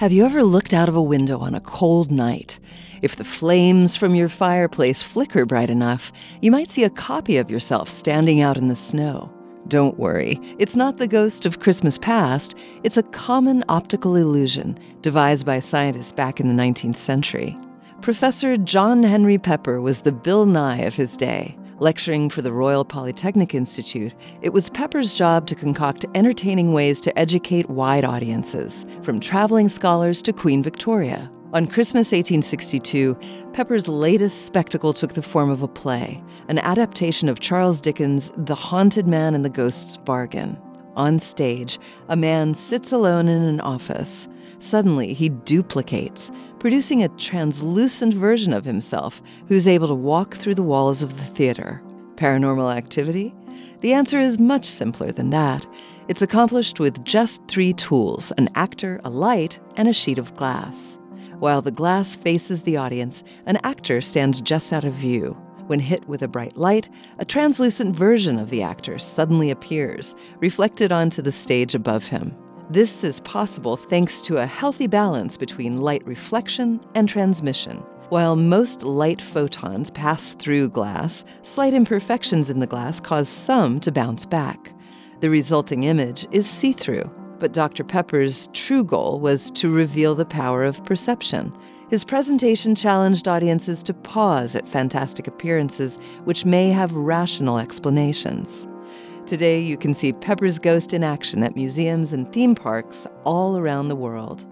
Have you ever looked out of a window on a cold night? If the flames from your fireplace flicker bright enough, you might see a copy of yourself standing out in the snow. Don't worry, it's not the ghost of Christmas past, it's a common optical illusion devised by scientists back in the 19th century. Professor John Henry Pepper was the Bill Nye of his day. Lecturing for the Royal Polytechnic Institute, it was Pepper's job to concoct entertaining ways to educate wide audiences, from traveling scholars to Queen Victoria. On Christmas 1862, Pepper's latest spectacle took the form of a play, an adaptation of Charles Dickens' The Haunted Man and the Ghost's Bargain. On stage, a man sits alone in an office. Suddenly, he duplicates, producing a translucent version of himself who's able to walk through the walls of the theater. Paranormal activity? The answer is much simpler than that. It's accomplished with just three tools an actor, a light, and a sheet of glass. While the glass faces the audience, an actor stands just out of view. When hit with a bright light, a translucent version of the actor suddenly appears, reflected onto the stage above him. This is possible thanks to a healthy balance between light reflection and transmission. While most light photons pass through glass, slight imperfections in the glass cause some to bounce back. The resulting image is see through, but Dr. Pepper's true goal was to reveal the power of perception. His presentation challenged audiences to pause at fantastic appearances which may have rational explanations. Today, you can see Pepper's Ghost in action at museums and theme parks all around the world.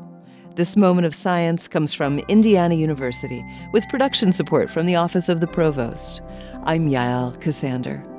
This moment of science comes from Indiana University with production support from the Office of the Provost. I'm Yael Ksander.